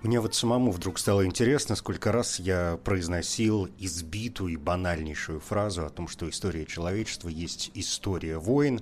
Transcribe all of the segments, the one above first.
Мне вот самому вдруг стало интересно, сколько раз я произносил избитую и банальнейшую фразу о том, что история человечества есть история войн,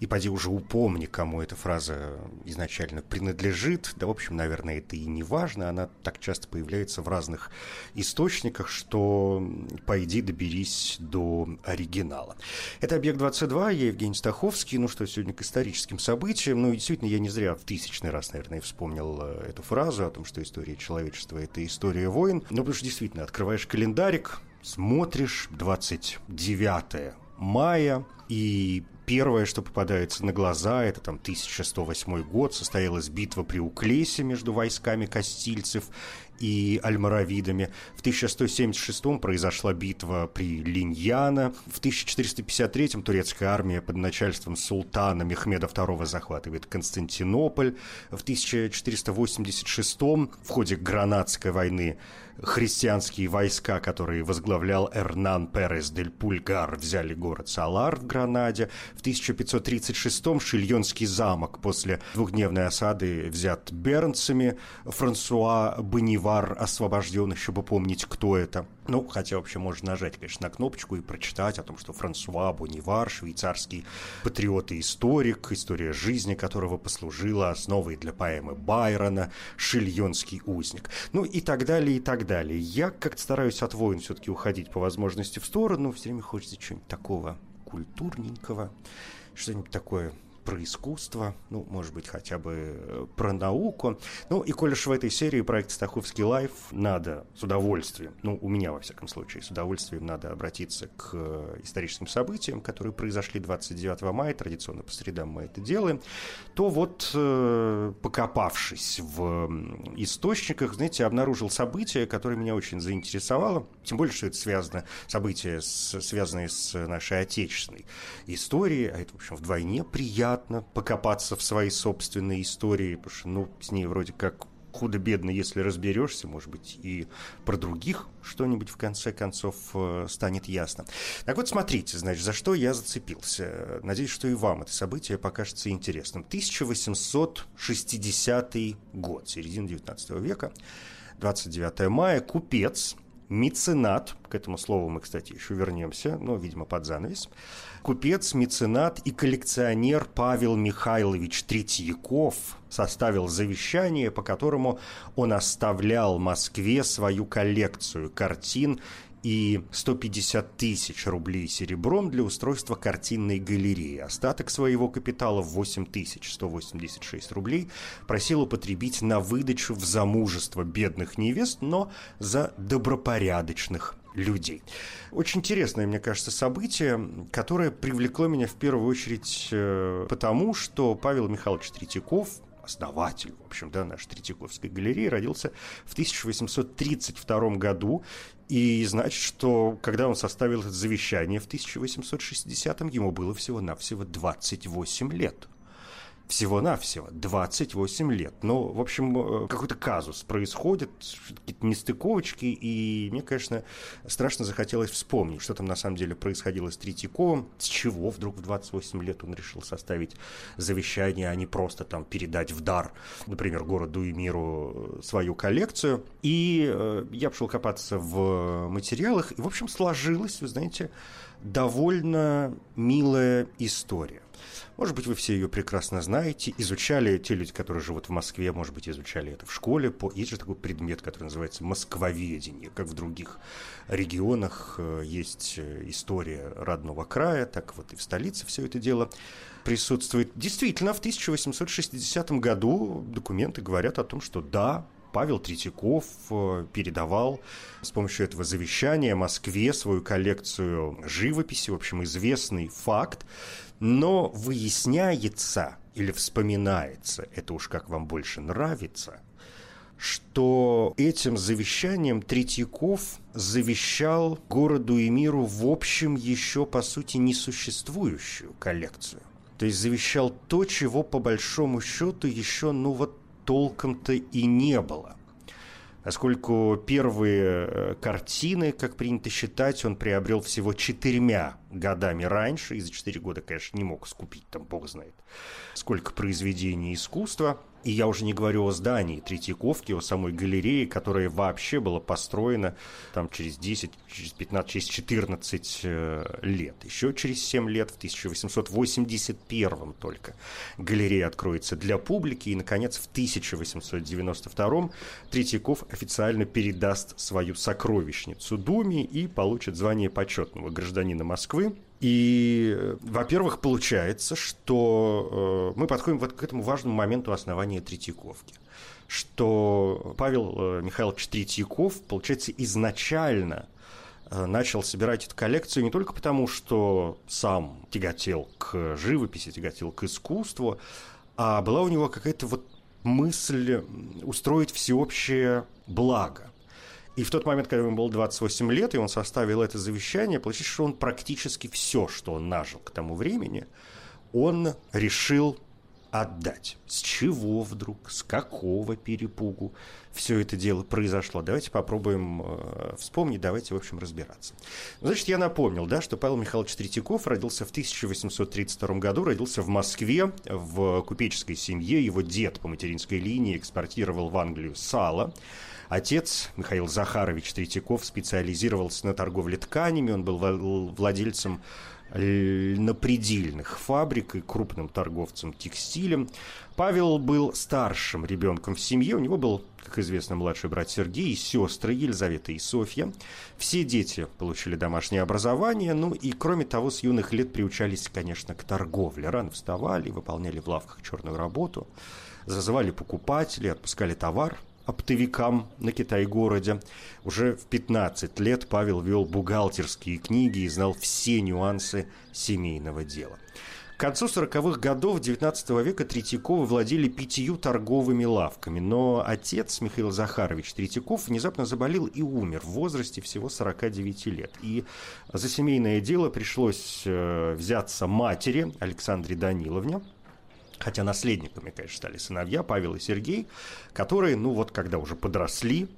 и поди уже упомни, кому эта фраза изначально принадлежит. Да, в общем, наверное, это и не важно, она так часто появляется в разных источниках, что пойди доберись до оригинала. Это «Объект-22», я Евгений Стаховский, ну что, сегодня к историческим событиям. Ну, действительно, я не зря в тысячный раз, наверное, вспомнил э, эту фразу о том, что история истории человечества, это история войн. Ну, потому что действительно, открываешь календарик, смотришь, 29 мая, и первое, что попадается на глаза, это там 1108 год, состоялась битва при Уклесе между войсками кастильцев и альмаравидами. В 1176 произошла битва при Линьяна. В 1453 турецкая армия под начальством султана Мехмеда II захватывает Константинополь. В 1486 в ходе Гранадской войны христианские войска, которые возглавлял Эрнан Перес дель Пульгар, взяли город Салар в Гранаде. В 1536-м Шильонский замок после двухдневной осады взят бернцами. Франсуа Бонивар освобожден, еще бы помнить, кто это. Ну, хотя вообще можно нажать, конечно, на кнопочку и прочитать о том, что Франсуа Бонивар, швейцарский патриот и историк, история жизни которого послужила основой для поэмы Байрона «Шильонский узник». Ну и так далее, и так далее. Я как-то стараюсь от войн все-таки уходить по возможности в сторону, все время хочется чего-нибудь такого культурненького, что-нибудь такое про искусство, ну, может быть, хотя бы э, про науку. Ну, и коль уж в этой серии проект «Стаховский лайф» надо с удовольствием, ну, у меня, во всяком случае, с удовольствием надо обратиться к э, историческим событиям, которые произошли 29 мая, традиционно по средам мы это делаем, то вот, э, покопавшись в источниках, знаете, обнаружил событие, которое меня очень заинтересовало, тем более, что это связано, события, с, связанные с нашей отечественной историей, а это, в общем, вдвойне приятно, приятно покопаться в своей собственной истории, потому что, ну, с ней вроде как худо-бедно, если разберешься, может быть, и про других что-нибудь в конце концов э, станет ясно. Так вот, смотрите, значит, за что я зацепился. Надеюсь, что и вам это событие покажется интересным. 1860 год, середина 19 века, 29 мая, купец, меценат, к этому слову мы, кстати, еще вернемся, но, видимо, под занавес, купец, меценат и коллекционер Павел Михайлович Третьяков составил завещание, по которому он оставлял Москве свою коллекцию картин и 150 тысяч рублей серебром для устройства картинной галереи. Остаток своего капитала в 8 тысяч 186 рублей просил употребить на выдачу в замужество бедных невест, но за добропорядочных людей. Очень интересное, мне кажется, событие, которое привлекло меня в первую очередь э, потому, что Павел Михайлович Третьяков, основатель, в общем, да, нашей Третьяковской галереи, родился в 1832 году. И значит, что когда он составил это завещание в 1860-м, ему было всего-навсего 28 лет всего-навсего 28 лет. Ну, в общем, э, какой-то казус происходит, какие-то нестыковочки, и мне, конечно, страшно захотелось вспомнить, что там на самом деле происходило с Третьяковым, с чего вдруг в 28 лет он решил составить завещание, а не просто там передать в дар, например, городу и миру свою коллекцию. И э, я пошел копаться в материалах, и, в общем, сложилось, вы знаете, довольно милая история. Может быть, вы все ее прекрасно знаете, изучали, те люди, которые живут в Москве, может быть, изучали это в школе. По... Есть же такой предмет, который называется москвоведение, как в других регионах э, есть э, история родного края, так вот и в столице все это дело присутствует. Действительно, в 1860 году документы говорят о том, что да, Павел Третьяков э, передавал с помощью этого завещания Москве свою коллекцию живописи, в общем, известный факт, но выясняется или вспоминается, это уж как вам больше нравится, что этим завещанием Третьяков завещал городу и миру в общем еще, по сути, несуществующую коллекцию. То есть завещал то, чего по большому счету еще, ну вот, толком-то и не было. Поскольку первые э, картины, как принято считать, он приобрел всего четырьмя годами раньше, и за четыре года, конечно, не мог скупить, там бог знает, сколько произведений искусства – и я уже не говорю о здании Третьяковки, о самой галерее, которая вообще была построена там через 10, через 15, через 14 э, лет. Еще через 7 лет, в 1881 только, галерея откроется для публики. И, наконец, в 1892 Третьяков официально передаст свою сокровищницу Думе и получит звание почетного гражданина Москвы. И, во-первых, получается, что э, мы подходим вот к этому важному моменту основания Третьяковки что Павел э, Михайлович Третьяков, получается, изначально э, начал собирать эту коллекцию не только потому, что сам тяготел к живописи, тяготел к искусству, а была у него какая-то вот мысль устроить всеобщее благо. И в тот момент, когда ему было 28 лет, и он составил это завещание, получилось, что он практически все, что он нажил к тому времени, он решил отдать. С чего вдруг, с какого перепугу все это дело произошло? Давайте попробуем э, вспомнить, давайте, в общем, разбираться. Значит, я напомнил, да, что Павел Михайлович Третьяков родился в 1832 году, родился в Москве, в купеческой семье. Его дед по материнской линии экспортировал в Англию сало. Отец Михаил Захарович Третьяков специализировался на торговле тканями, он был владельцем на предельных фабрик и крупным торговцем текстилем. Павел был старшим ребенком в семье. У него был, как известно, младший брат Сергей и сестры Елизавета и Софья. Все дети получили домашнее образование, ну и, кроме того, с юных лет приучались, конечно, к торговле. Рано вставали, выполняли в лавках черную работу, зазывали покупателей, отпускали товар – оптовикам на Китай-городе. Уже в 15 лет Павел вел бухгалтерские книги и знал все нюансы семейного дела. К концу 40-х годов XIX века Третьяковы владели пятью торговыми лавками, но отец Михаил Захарович Третьяков внезапно заболел и умер в возрасте всего 49 лет. И за семейное дело пришлось э, взяться матери Александре Даниловне, хотя наследниками, конечно, стали сыновья Павел и Сергей, которые, ну вот, когда уже подросли,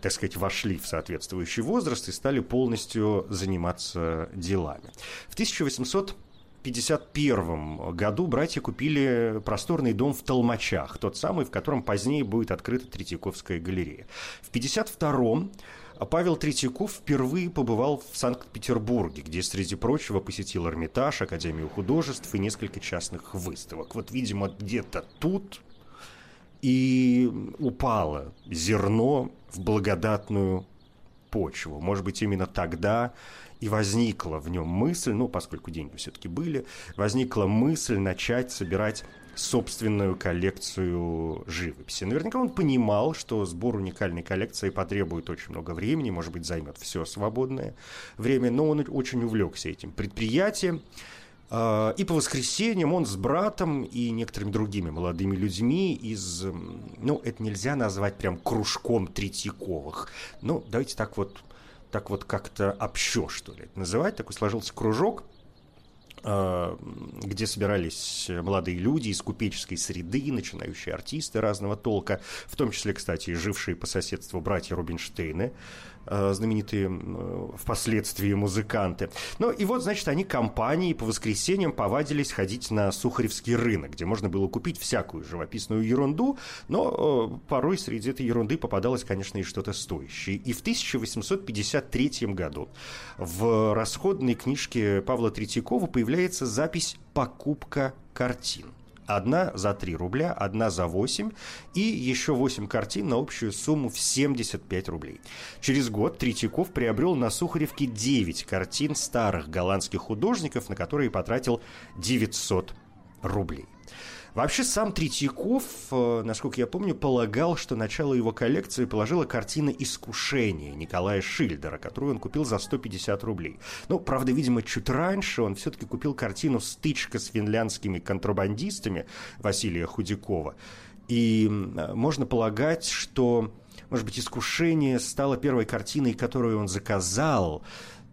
так сказать, вошли в соответствующий возраст и стали полностью заниматься делами. В 1800 1951 году братья купили просторный дом в Толмачах, тот самый, в котором позднее будет открыта Третьяковская галерея. В 1952 а Павел Третьяков впервые побывал в Санкт-Петербурге, где, среди прочего, посетил Эрмитаж, Академию художеств и несколько частных выставок. Вот, видимо, где-то тут и упало зерно в благодатную почву. Может быть, именно тогда и возникла в нем мысль, ну, поскольку деньги все-таки были, возникла мысль начать собирать собственную коллекцию живописи. Наверняка он понимал, что сбор уникальной коллекции потребует очень много времени, может быть, займет все свободное время, но он очень увлекся этим предприятием. А, и по воскресеньям он с братом и некоторыми другими молодыми людьми из, ну, это нельзя назвать прям кружком Третьяковых. Ну, давайте так вот, так вот как-то общо, что ли, называть. Такой сложился кружок – Э, где собирались молодые люди из купеческой среды, начинающие артисты разного толка, в том числе, кстати, жившие по соседству братья Рубинштейны, знаменитые впоследствии музыканты. Ну и вот, значит, они компанией по воскресеньям повадились ходить на Сухаревский рынок, где можно было купить всякую живописную ерунду, но э, порой среди этой ерунды попадалось, конечно, и что-то стоящее. И в 1853 году в расходной книжке Павла Третьякова появляется запись «Покупка картин». Одна за 3 рубля, одна за 8 и еще 8 картин на общую сумму в 75 рублей. Через год Третьяков приобрел на Сухаревке 9 картин старых голландских художников, на которые потратил 900 рублей. Вообще сам Третьяков, э, насколько я помню, полагал, что начало его коллекции положила картина «Искушение» Николая Шильдера, которую он купил за 150 рублей. Но, правда, видимо, чуть раньше он все-таки купил картину «Стычка с финляндскими контрабандистами» Василия Худякова. И можно полагать, что, может быть, «Искушение» стало первой картиной, которую он заказал,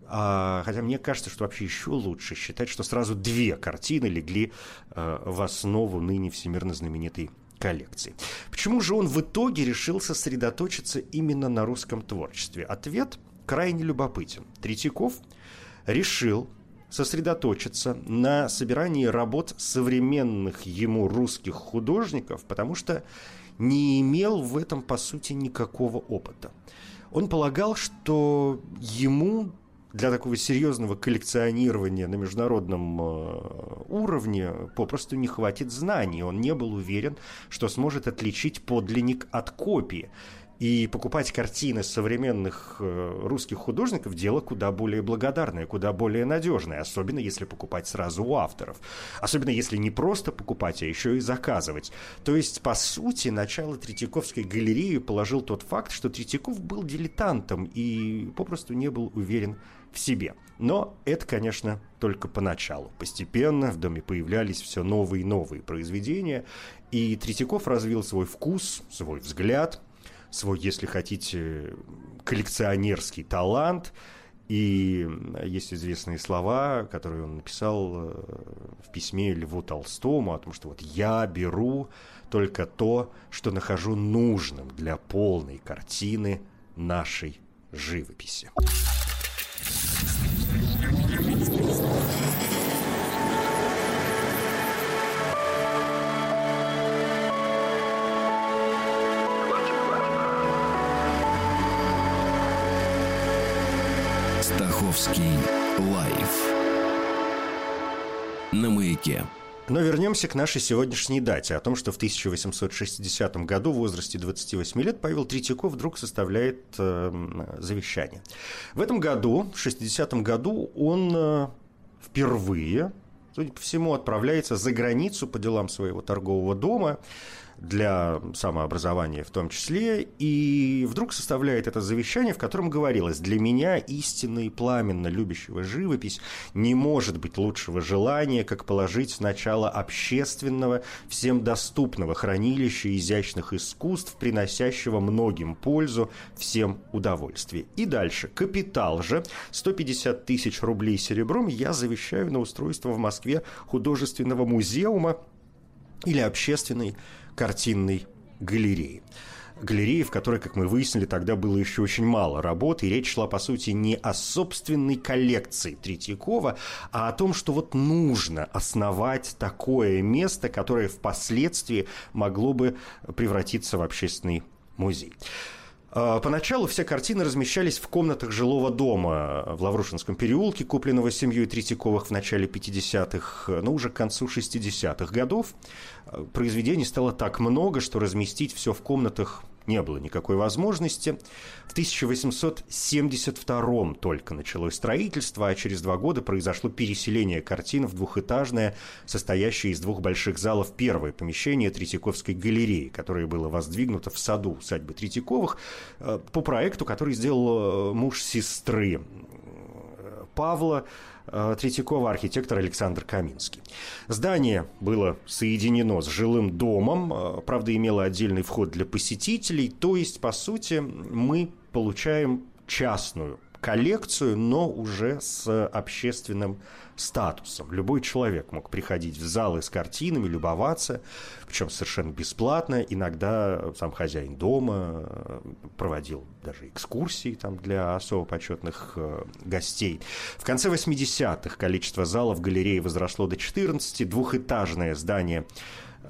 хотя мне кажется, что вообще еще лучше считать, что сразу две картины легли а, в основу ныне всемирно знаменитой коллекции. Почему же он в итоге решил сосредоточиться именно на русском творчестве? Ответ крайне любопытен. Третьяков решил сосредоточиться на собирании работ современных ему русских художников, потому что не имел в этом, по сути, никакого опыта. Он полагал, что ему для такого серьезного коллекционирования на международном э, уровне попросту не хватит знаний. Он не был уверен, что сможет отличить подлинник от копии. И покупать картины современных э, русских художников – дело куда более благодарное, куда более надежное, особенно если покупать сразу у авторов. Особенно если не просто покупать, а еще и заказывать. То есть, по сути, начало Третьяковской галереи положил тот факт, что Третьяков был дилетантом и попросту не был уверен в себе. Но это, конечно, только поначалу. Постепенно в доме появлялись все новые и новые произведения, и Третьяков развил свой вкус, свой взгляд – свой, если хотите, коллекционерский талант. И есть известные слова, которые он написал э, в письме Льву Толстому о том, что вот я беру только то, что нахожу нужным для полной картины нашей живописи. Стаховский лайф на маяке. Но вернемся к нашей сегодняшней дате, о том, что в 1860 году в возрасте 28 лет Павел Третьяков вдруг составляет э, завещание. В этом году, в 60 году, он э, впервые, судя по всему, отправляется за границу по делам своего торгового дома для самообразования в том числе, и вдруг составляет это завещание, в котором говорилось, для меня истинно и пламенно любящего живопись не может быть лучшего желания, как положить начало общественного, всем доступного хранилища изящных искусств, приносящего многим пользу, всем удовольствие. И дальше. Капитал же, 150 тысяч рублей серебром я завещаю на устройство в Москве художественного музеума или общественной картинной галереи. Галереи, в которой, как мы выяснили, тогда было еще очень мало работы, и речь шла, по сути, не о собственной коллекции Третьякова, а о том, что вот нужно основать такое место, которое впоследствии могло бы превратиться в общественный музей. А, поначалу все картины размещались в комнатах жилого дома в Лаврушинском переулке, купленного семьей Третьяковых в начале 50-х, но уже к концу 60-х годов. А, произведений стало так много, что разместить все в комнатах не было никакой возможности. В 1872 только началось строительство, а через два года произошло переселение картин в двухэтажное, состоящее из двух больших залов первое помещение Третьяковской галереи, которое было воздвигнуто в саду усадьбы Третьяковых э, по проекту, который сделал э, муж сестры Павла Э, Третьякова архитектор Александр Каминский. Здание было соединено с жилым домом, э, правда, имело отдельный вход для посетителей, то есть, по сути, мы получаем частную коллекцию, но уже с общественным статусом. Любой человек мог приходить в залы с картинами, любоваться, причем совершенно бесплатно. Иногда сам хозяин дома э, проводил даже экскурсии там для особо почетных э, гостей. В конце 80-х количество залов галереи возросло до 14, двухэтажное здание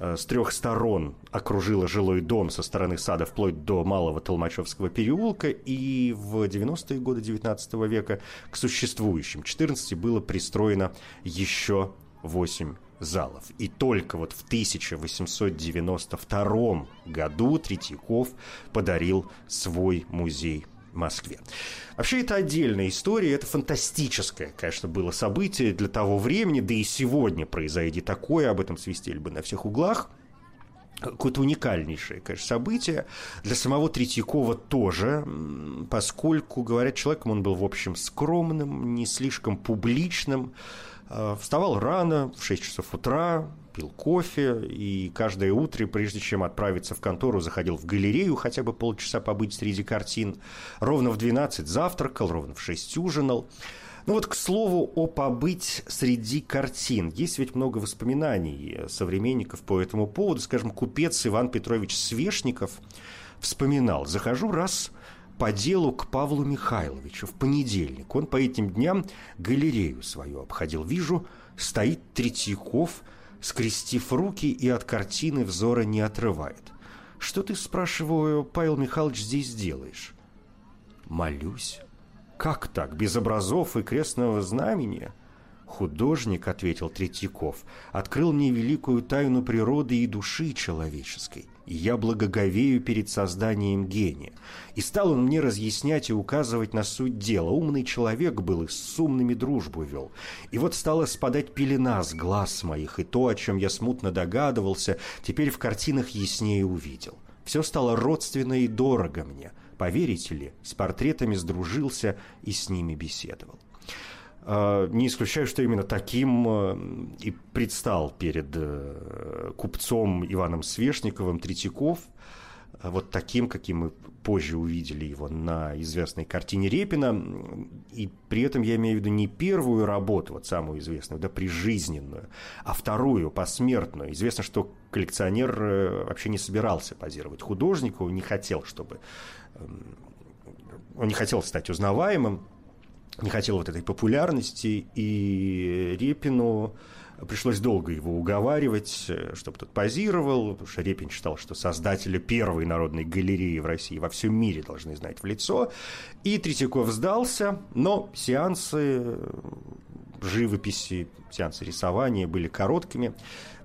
с трех сторон окружила жилой дом со стороны сада вплоть до Малого Толмачевского переулка, и в 90-е годы 19 века к существующим 14 было пристроено еще 8 залов. И только вот в 1892 году Третьяков подарил свой музей Москве. Вообще, это отдельная история, это фантастическое, конечно, было событие для того времени, да и сегодня произойди такое, об этом свистели бы на всех углах. какое-то уникальнейшее, конечно, событие. Для самого Третьякова тоже, поскольку, говорят, человеком он был, в общем, скромным, не слишком публичным. Э, вставал рано, в 6 часов утра, пил кофе, и каждое утро, прежде чем отправиться в контору, заходил в галерею хотя бы полчаса побыть среди картин. Ровно в 12 завтракал, ровно в 6 ужинал. Ну вот, к слову, о побыть среди картин. Есть ведь много воспоминаний современников по этому поводу. Скажем, купец Иван Петрович Свешников вспоминал. Захожу раз по делу к Павлу Михайловичу в понедельник. Он по этим дням галерею свою обходил. Вижу, стоит Третьяков, скрестив руки и от картины взора не отрывает. «Что ты, спрашиваю, Павел Михайлович, здесь делаешь?» «Молюсь». «Как так? Без образов и крестного знамения?» «Художник», — ответил Третьяков, — «открыл мне великую тайну природы и души человеческой, я благоговею перед созданием гения. И стал он мне разъяснять и указывать на суть дела. Умный человек был и с умными дружбу вел. И вот стала спадать пелена с глаз моих, и то, о чем я смутно догадывался, теперь в картинах яснее увидел. Все стало родственно и дорого мне, Поверите ли, с портретами сдружился и с ними беседовал. А, не исключаю, что именно таким э, и предстал перед э, купцом Иваном Свешниковым Третьяков – вот таким, каким мы позже увидели его на известной картине Репина. И при этом я имею в виду не первую работу, вот самую известную, да, прижизненную, а вторую, посмертную. Известно, что коллекционер э, вообще не собирался позировать художнику, не хотел, чтобы... Эм, он не хотел стать узнаваемым, не хотел вот этой популярности, и Репину Пришлось долго его уговаривать, э, чтобы тот позировал, потому что Репин считал, что создатели первой народной галереи в России во всем мире должны знать в лицо. И Третьяков сдался, но сеансы живописи, сеансы рисования были короткими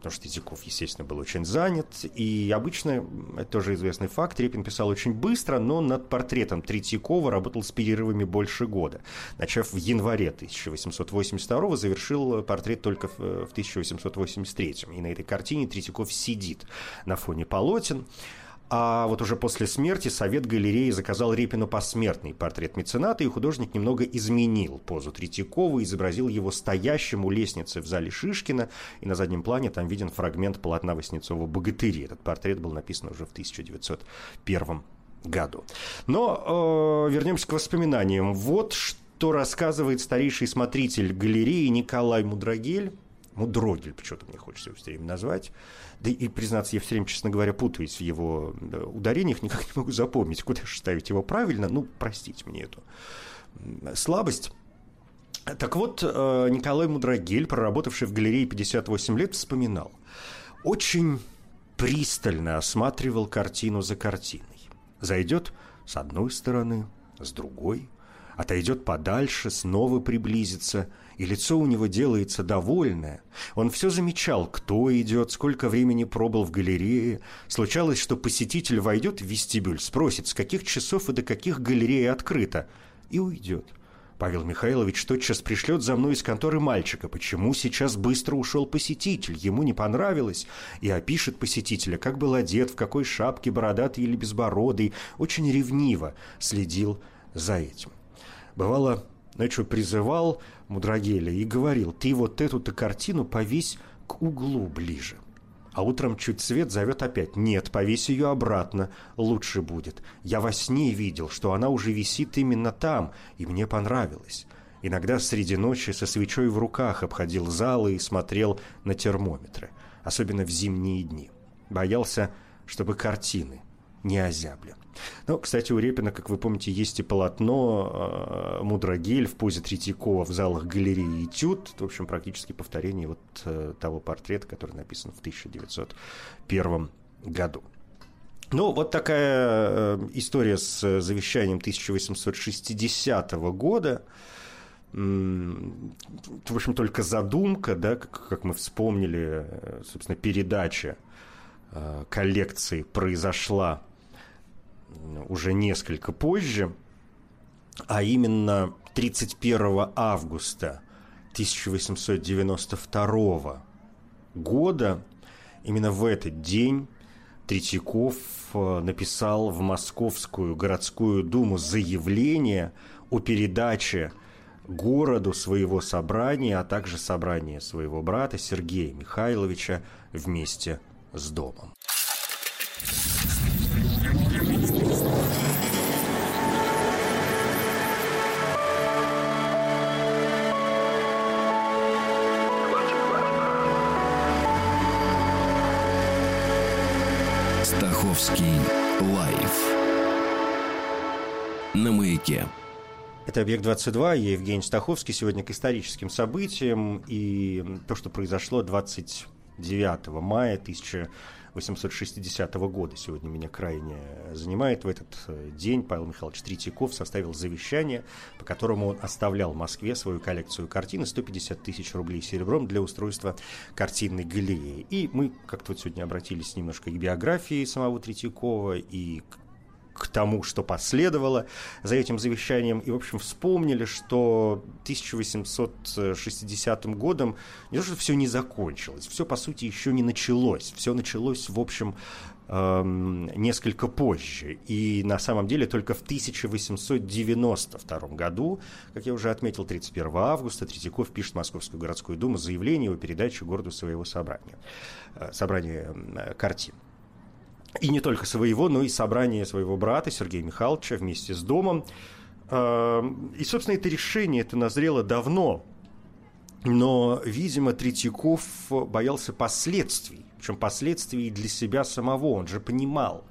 потому что Третьяков, естественно, был очень занят. И обычно, это тоже известный факт, Репин писал очень быстро, но над портретом Третьякова работал с перерывами больше года. Начав в январе 1882 завершил портрет только в 1883. И на этой картине Третьяков сидит на фоне полотен. А вот уже после смерти Совет галереи заказал Репину посмертный портрет мецената, и художник немного изменил позу Третьякова, изобразил его стоящим у лестницы в зале Шишкина, и на заднем плане там виден фрагмент полотна Васнецова «Богатыри». Этот портрет был написан уже в 1901 году. Но э, вернемся к воспоминаниям. Вот что рассказывает старейший смотритель галереи Николай Мудрагель, Мудрогель, почему-то мне хочется его все время назвать, да и, признаться, я все время, честно говоря, путаюсь в его ударениях, никак не могу запомнить, куда же ставить его правильно. Ну, простите мне эту слабость. Так вот, э, Николай Мудрагель, проработавший в галерее 58 лет, вспоминал. Очень пристально осматривал картину за картиной. Зайдет с одной стороны, с другой, отойдет подальше, снова приблизится – и лицо у него делается довольное. Он все замечал, кто идет, сколько времени пробыл в галерее. Случалось, что посетитель войдет в вестибюль, спросит, с каких часов и до каких галерея открыта, и уйдет. Павел Михайлович тотчас пришлет за мной из конторы мальчика, почему сейчас быстро ушел посетитель, ему не понравилось, и опишет посетителя, как был одет, в какой шапке, бородатый или безбородый, очень ревниво следил за этим. Бывало, значит, призывал Мудрагеля и говорил, ты вот эту-то картину повесь к углу ближе. А утром чуть свет зовет опять. Нет, повесь ее обратно, лучше будет. Я во сне видел, что она уже висит именно там, и мне понравилось. Иногда среди ночи со свечой в руках обходил залы и смотрел на термометры, особенно в зимние дни. Боялся, чтобы картины не озябли. Ну, кстати, у Репина, как вы помните, есть и полотно э, «Мудрогель» в позе Третьякова в залах галереи «Этюд». В общем, практически повторение вот э, того портрета, который написан в 1901 году. Ну, вот такая э, история с завещанием 1860 года. В общем, только задумка, да, как, мы вспомнили, э, собственно, передача э, коллекции произошла уже несколько позже, а именно 31 августа 1892 года, именно в этот день Третьяков э, написал в Московскую городскую думу заявление о передаче городу своего собрания, а также собрания своего брата Сергея Михайловича вместе с домом. Маяке. Это «Объект-22», я Евгений Стаховский. Сегодня к историческим событиям. И то, что произошло 29 мая 1860 года, сегодня меня крайне занимает. В этот э, день Павел Михайлович Третьяков составил завещание, по которому он оставлял в Москве свою коллекцию картин 150 тысяч рублей серебром для устройства картинной галереи. И мы как-то вот сегодня обратились немножко к биографии самого Третьякова и к к тому, что последовало за этим завещанием, и, в общем, вспомнили, что 1860 годом не то, что все не закончилось, все, по сути, еще не началось. Все началось, в общем, эм, несколько позже. И на самом деле только в 1892 году, как я уже отметил, 31 августа Третьяков пишет Московскую городскую думу заявление о передаче городу своего собрания, э, собрания картин. И не только своего, но и собрание своего брата Сергея Михайловича вместе с домом. Эм, и, собственно, это решение это назрело давно. Но, видимо, Третьяков боялся последствий. Причем последствий для себя самого. Он же понимал,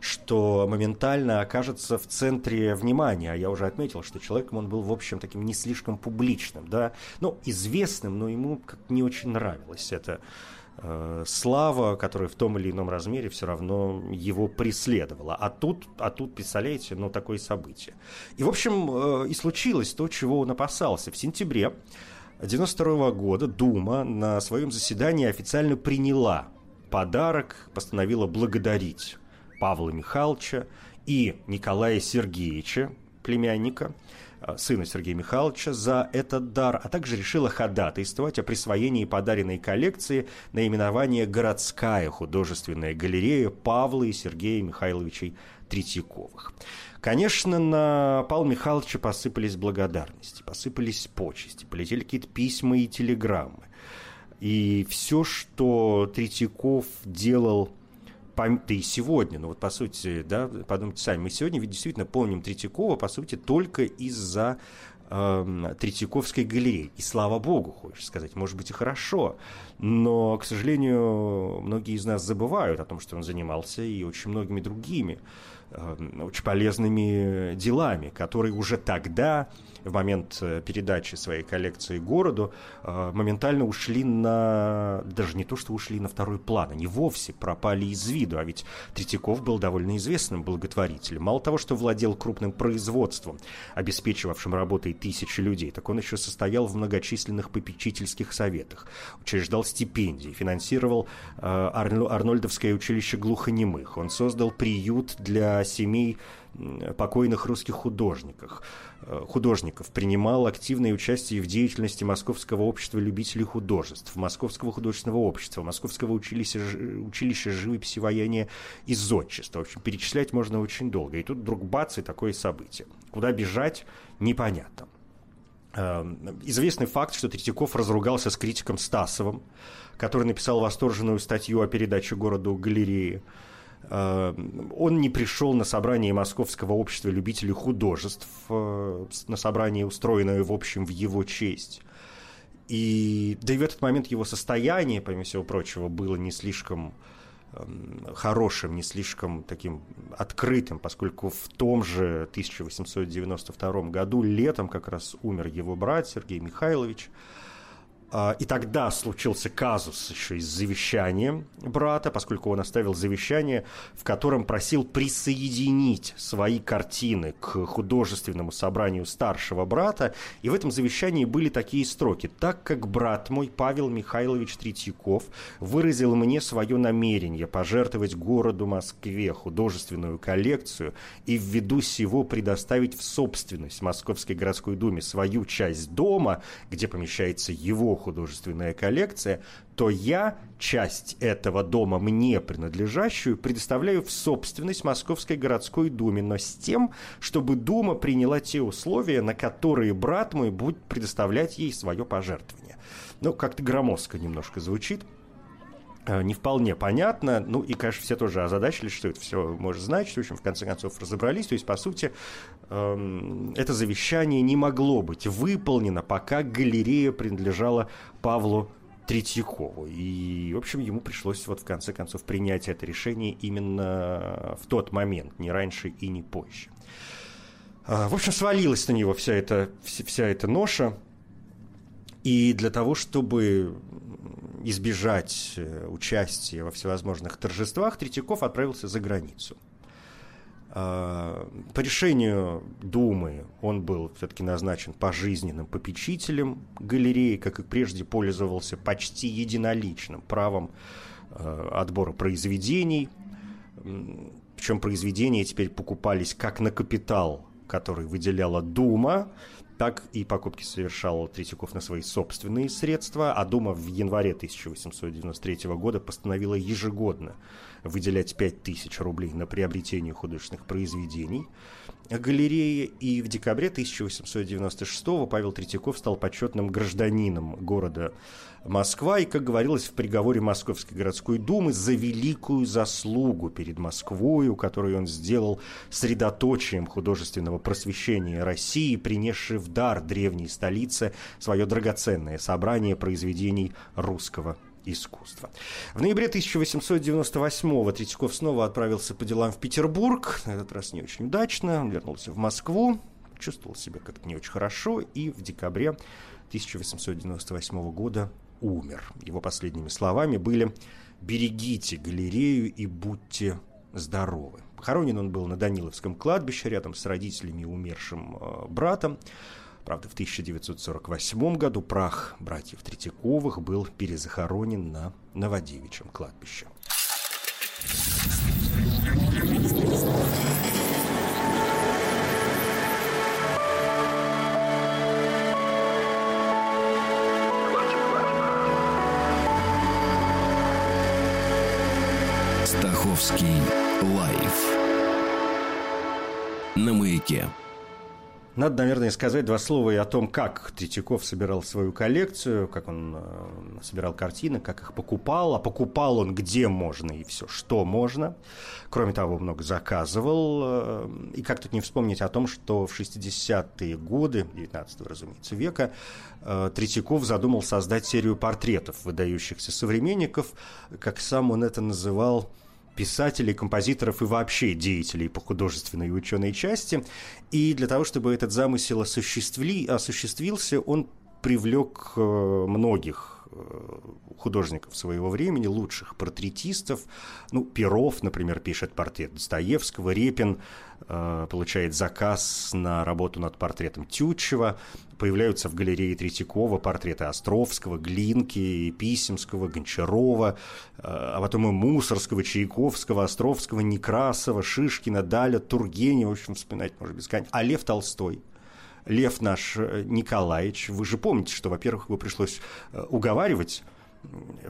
что моментально окажется в центре внимания. А я уже отметил, что человеком он был, в общем, таким не слишком публичным, да, ну, известным, но ему как не очень нравилось это слава, которая в том или ином размере все равно его преследовала. А тут, а тут представляете, ну, такое событие. И, в общем, э, и случилось то, чего он опасался. В сентябре 1992 года Дума на своем заседании официально приняла подарок, постановила благодарить Павла Михайловича и Николая Сергеевича, племянника, Э, сына Сергея Михайловича за этот дар, а также решила ходатайствовать о присвоении подаренной коллекции наименование «Городская художественная галерея Павла и Сергея Михайловичей Третьяковых». Конечно, на Павла Михайловича посыпались благодарности, посыпались почести, полетели какие-то письма и телеграммы. И все, что Третьяков делал да и сегодня, ну вот по сути, да, подумайте сами, мы сегодня ведь действительно помним Третьякова, по сути, только из-за э, Третьяковской галереи. И слава богу, хочешь сказать, может быть и хорошо. Но, к сожалению, многие из нас забывают о том, что он занимался и очень многими другими очень полезными делами, которые уже тогда в момент э, передачи своей коллекции городу э, моментально ушли на... даже не то, что ушли на второй план, они вовсе пропали из виду, а ведь Третьяков был довольно известным благотворителем. Мало того, что владел крупным производством, обеспечивавшим работой тысячи людей, так он еще состоял в многочисленных попечительских советах, учреждал стипендии, финансировал э, Арнольдовское училище глухонемых, он создал приют для семей покойных русских художниках, э, художников, принимал активное участие в деятельности Московского общества любителей художеств, Московского художественного общества, Московского училища, училища живописи, вояния и зодчества. В общем, перечислять можно очень долго. И тут вдруг бац, и такое событие. Куда бежать, непонятно. Эм, известный факт, что Третьяков разругался с критиком Стасовым, который написал восторженную статью о передаче городу галереи. Э, он не пришел на собрание Московского общества любителей художеств, э, на собрание, устроенное, в общем, в его честь. И, да и в этот момент его состояние, помимо всего прочего, было не слишком эм, хорошим, не слишком таким открытым, поскольку в том же 1892 году летом как раз умер его брат Сергей Михайлович – и тогда случился казус еще и с завещанием брата, поскольку он оставил завещание, в котором просил присоединить свои картины к художественному собранию старшего брата. И в этом завещании были такие строки. «Так как брат мой, Павел Михайлович Третьяков, выразил мне свое намерение пожертвовать городу Москве художественную коллекцию и ввиду сего предоставить в собственность Московской городской думе свою часть дома, где помещается его художественная коллекция, то я часть этого дома, мне принадлежащую, предоставляю в собственность Московской городской думе, но с тем, чтобы дума приняла те условия, на которые брат мой будет предоставлять ей свое пожертвование. Ну, как-то громоздко немножко звучит. Э, не вполне понятно. Ну и, конечно, все тоже озадачились, что это все может значить. В общем, в конце концов разобрались. То есть, по сути, это завещание не могло быть выполнено, пока галерея принадлежала Павлу Третьякову. И, в общем, ему пришлось вот в конце концов принять это решение именно в тот момент, не раньше и не позже. Э, в общем, свалилась на него вся эта, вся эта ноша. И для того, чтобы избежать э, участия во всевозможных торжествах, Третьяков отправился за границу. А, по решению Думы он был все-таки назначен пожизненным попечителем галереи, как и прежде пользовался почти единоличным правом э, отбора произведений. Причем произведения теперь покупались как на капитал, который выделяла Дума, так и покупки совершал Третьяков на свои собственные средства, а Дума в январе 1893 года постановила ежегодно выделять 5000 рублей на приобретение художественных произведений галереи, и в декабре 1896 Павел Третьяков стал почетным гражданином города Москва, и, как говорилось в приговоре Московской городской думы, за великую заслугу перед Москвою, которую он сделал средоточием художественного просвещения России, принесший в дар древней столице свое драгоценное собрание произведений русского искусства. В ноябре 1898-го Третьяков снова отправился по делам в Петербург, на этот раз не очень удачно, он вернулся в Москву, чувствовал себя как-то не очень хорошо, и в декабре 1898 года умер. Его последними словами были «берегите галерею и будьте здоровы». Похоронен он был на Даниловском кладбище рядом с родителями и умершим э, братом. Правда, в 1948 году прах братьев Третьяковых был перезахоронен на Новодевичьем кладбище. Стаховский лайф на маяке. Надо, наверное, сказать два слова и о том, как Третьяков собирал свою коллекцию, как он э, собирал картины, как их покупал, а покупал он где можно и все, что можно. Кроме того, много заказывал. Э, и как тут не вспомнить о том, что в 60-е годы, 19 разумеется, века, э, Третьяков задумал создать серию портретов выдающихся современников, как сам он это называл, писателей, композиторов и вообще деятелей по художественной и ученой части. И для того, чтобы этот замысел осуществли, осуществился, он привлек э, многих художников своего времени, лучших портретистов. Ну, Перов, например, пишет портрет Достоевского, Репин э, получает заказ на работу над портретом Тютчева, появляются в галерее Третьякова портреты Островского, Глинки, Писемского, Гончарова, э, а потом и Мусорского, Чайковского, Островского, Некрасова, Шишкина, Даля, Тургенева, в общем, вспоминать можно бесконечно. А Лев Толстой – Лев наш э, Николаевич, вы же помните, что, во-первых, его пришлось э, уговаривать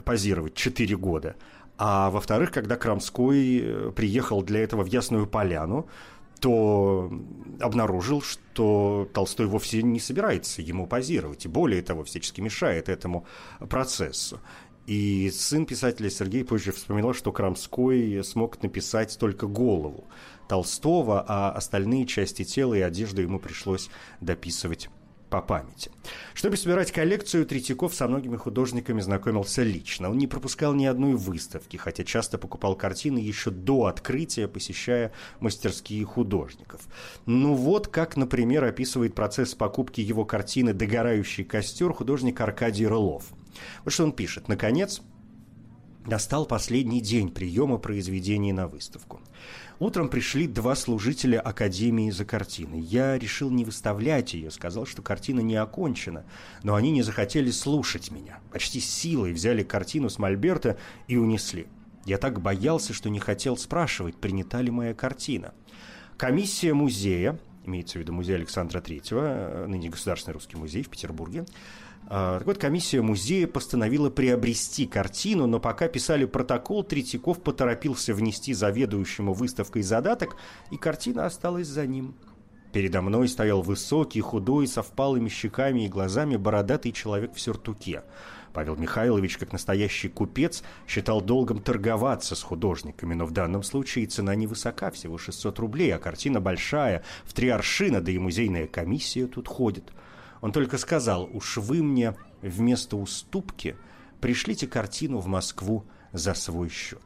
позировать 4 года, а во-вторых, когда Крамской э, приехал для этого в Ясную Поляну, то обнаружил, что Толстой вовсе не собирается ему позировать, и более того, всячески мешает этому процессу. И сын писателя Сергей позже вспоминал, что Крамской смог написать только голову. Толстого, а остальные части тела и одежду ему пришлось дописывать по памяти. Чтобы собирать коллекцию, Третьяков со многими художниками знакомился лично. Он не пропускал ни одной выставки, хотя часто покупал картины еще до открытия, посещая мастерские художников. Ну вот как, например, описывает процесс покупки его картины «Догорающий костер» художник Аркадий Рылов. Вот что он пишет. Наконец, настал последний день приема произведений на выставку. Утром пришли два служителя Академии за картиной. Я решил не выставлять ее, сказал, что картина не окончена, но они не захотели слушать меня. Почти силой взяли картину с Мольберта и унесли. Я так боялся, что не хотел спрашивать, принята ли моя картина. Комиссия музея, имеется в виду музей Александра Третьего, ныне Государственный русский музей в Петербурге, так вот, комиссия музея постановила приобрести картину, но пока писали протокол, Третьяков поторопился внести заведующему выставкой задаток, и картина осталась за ним. Передо мной стоял высокий, худой, со впалыми щеками и глазами бородатый человек в сюртуке. Павел Михайлович, как настоящий купец, считал долгом торговаться с художниками, но в данном случае цена невысока, всего 600 рублей, а картина большая, в три аршина, да и музейная комиссия тут ходит – он только сказал, уж вы мне вместо уступки пришлите картину в Москву за свой счет.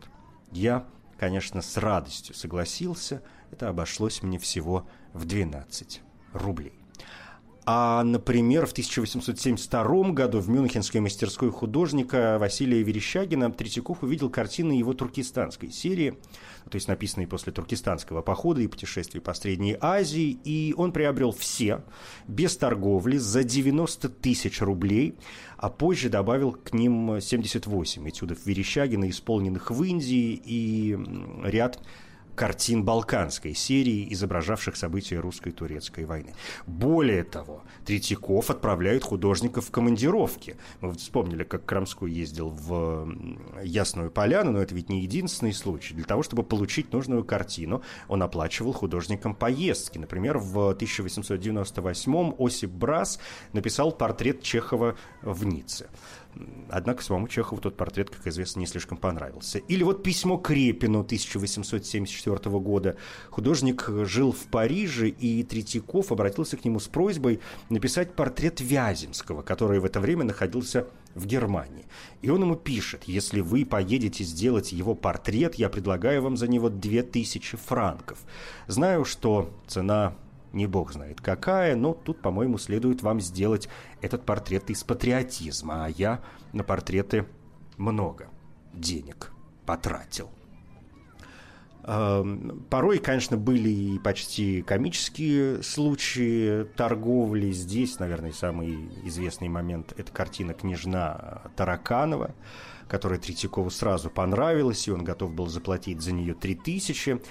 Я, конечно, с радостью согласился, это обошлось мне всего в 12 рублей. А, например, в 1872 году в Мюнхенской мастерской художника Василия Верещагина Третьяков увидел картины его туркестанской серии, то есть написанные после туркестанского похода и путешествий по Средней Азии, и он приобрел все, без торговли, за 90 тысяч рублей, а позже добавил к ним 78 этюдов Верещагина, исполненных в Индии, и ряд картин балканской серии, изображавших события русско-турецкой войны. Более того, Третьяков отправляет художников в командировки. Мы вспомнили, как Крамской ездил в Ясную Поляну, но это ведь не единственный случай. Для того, чтобы получить нужную картину, он оплачивал художникам поездки. Например, в 1898-м Осип Брас написал портрет Чехова в Ницце. Однако самому Чехову тот портрет, как известно, не слишком понравился. Или вот письмо Крепину 1874 года. Художник жил в Париже, и Третьяков обратился к нему с просьбой написать портрет Вяземского, который в это время находился в Германии. И он ему пишет, если вы поедете сделать его портрет, я предлагаю вам за него 2000 франков. Знаю, что цена не бог знает какая, но тут, по-моему, следует вам сделать этот портрет из патриотизма, а я на портреты много денег потратил. Эм, порой, конечно, были и почти комические случаи торговли. Здесь, наверное, самый известный момент – это картина «Княжна Тараканова», которая Третьякову сразу понравилась, и он готов был заплатить за нее 3000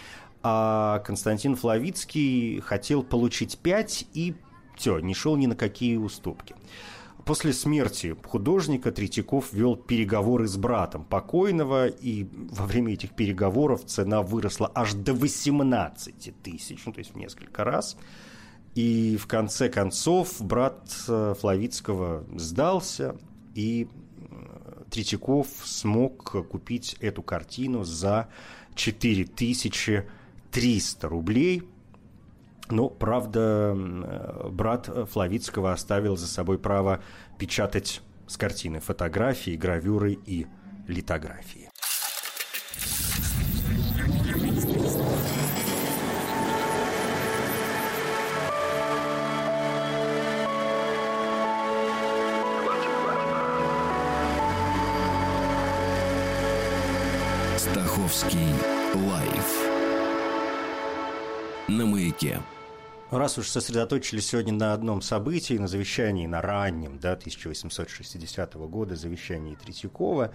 а Константин Флавицкий хотел получить пять и все, не шел ни на какие уступки. После смерти художника Третьяков вел переговоры с братом покойного, и во время этих переговоров цена выросла аж до 18 тысяч, ну, то есть в несколько раз. И в конце концов брат э, Флавицкого сдался, и э, Третьяков смог купить эту картину за 4 тысячи 300 рублей. Но, правда, брат Флавицкого оставил за собой право печатать с картины фотографии, гравюры и литографии. Раз уж сосредоточились сегодня на одном событии, на завещании, на раннем, да, 1860 года, завещании Третьякова,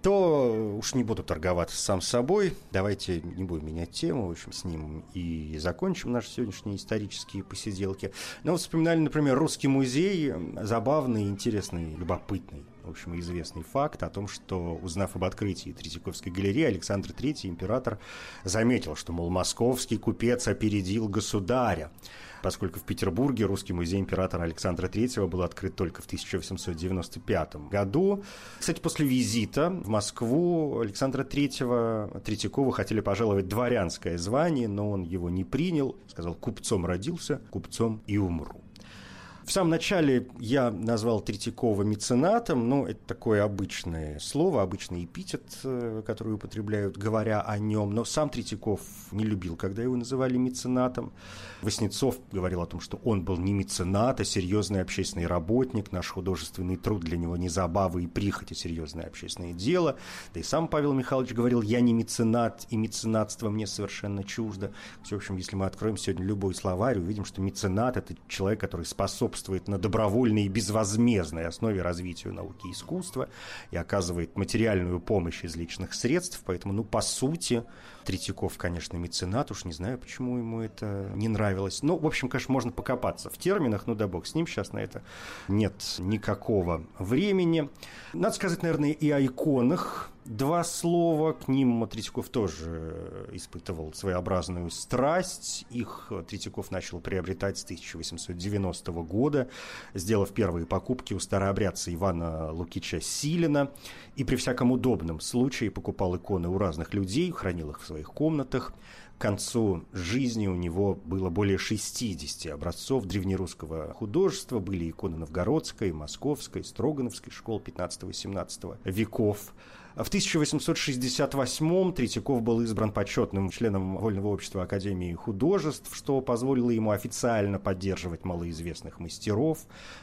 то уж не буду торговаться сам собой. Давайте не будем менять тему, в общем, с ним и закончим наши сегодняшние исторические посиделки. Но вот вспоминали, например, Русский музей, забавный, интересный, любопытный в общем, известный факт о том, что, узнав об открытии Третьяковской галереи, Александр III, император, заметил, что, мол, московский купец опередил государя поскольку в Петербурге русский музей императора Александра III был открыт только в 1895 году. Кстати, после визита в Москву Александра III Третьякова хотели пожаловать дворянское звание, но он его не принял, сказал, купцом родился, купцом и умру. В самом начале я назвал Третьякова меценатом, но это такое обычное слово, обычный эпитет, э, который употребляют, говоря о нем. Но сам Третьяков не любил, когда его называли меценатом. Васнецов говорил о том, что он был не меценат, а серьезный общественный работник. Наш художественный труд для него не забава и прихоть, а серьезное общественное дело. Да и сам Павел Михайлович говорил, я не меценат, и меценатство мне совершенно чуждо. В общем, если мы откроем сегодня любой словарь, увидим, что меценат – это человек, который способствует способствует на добровольной и безвозмездной основе развитию науки и искусства и оказывает материальную помощь из личных средств. Поэтому, ну, по сути, Третьяков, конечно, меценат, уж не знаю, почему ему это не нравилось. Ну, в общем, конечно, можно покопаться в терминах, ну да бог с ним, сейчас на это нет никакого времени. Надо сказать, наверное, и о иконах два слова. К ним Третьяков тоже испытывал своеобразную страсть. Их Третьяков начал приобретать с 1890 года, сделав первые покупки у старообрядца Ивана Лукича Силина. И при всяком удобном случае покупал иконы у разных людей, хранил их в своих комнатах. К концу жизни у него было более 60 образцов древнерусского художества. Были иконы новгородской, московской, строгановской школ 15-17 веков. В 1868-м Третьяков был избран почетным членом Вольного общества Академии художеств, что позволило ему официально поддерживать малоизвестных мастеров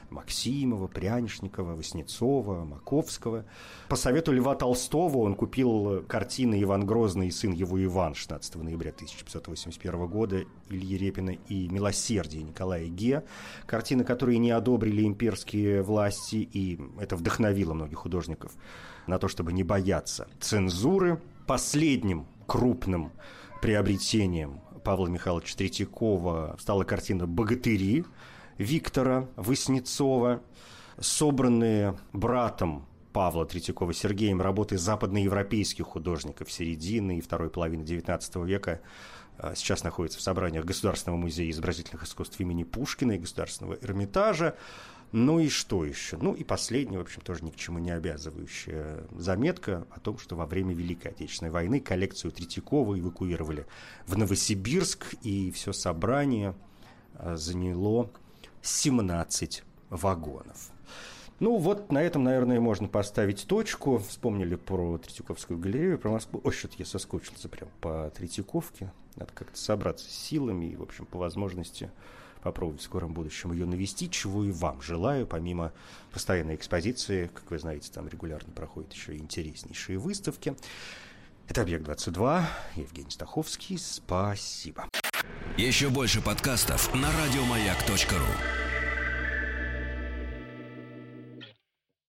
Максимова, Прянишникова, Васнецова, Маковского. По совету Льва Толстого он купил картины «Иван Грозный и сын его Иван» 16 ноября 1581 года Ильи Репина и «Милосердие» Николая Ге, картины, которые не одобрили имперские власти, и это вдохновило многих художников на то, чтобы не бояться цензуры. Последним крупным приобретением Павла Михайловича Третьякова стала картина «Богатыри» Виктора Васнецова, собранные братом Павла Третьякова Сергеем работы западноевропейских художников середины и второй половины XIX века а, сейчас находятся в собраниях Государственного музея изобразительных искусств имени Пушкина и Государственного Эрмитажа. Ну и что еще? Ну и последняя, в общем, тоже ни к чему не обязывающая заметка о том, что во время Великой Отечественной войны коллекцию Третьякова эвакуировали в Новосибирск, и все собрание а, заняло 17 вагонов. Ну вот на этом, наверное, можно поставить точку. Вспомнили про Третьяковскую галерею, про Москву. Ой, что-то я соскучился прям по Третьяковке. Надо как-то собраться с силами и, в общем, по возможности попробовать в скором будущем ее навести, чего и вам желаю, помимо постоянной экспозиции, как вы знаете, там регулярно проходят еще интереснейшие выставки. Это «Объект-22», Евгений Стаховский, спасибо. Еще больше подкастов на радиомаяк.ру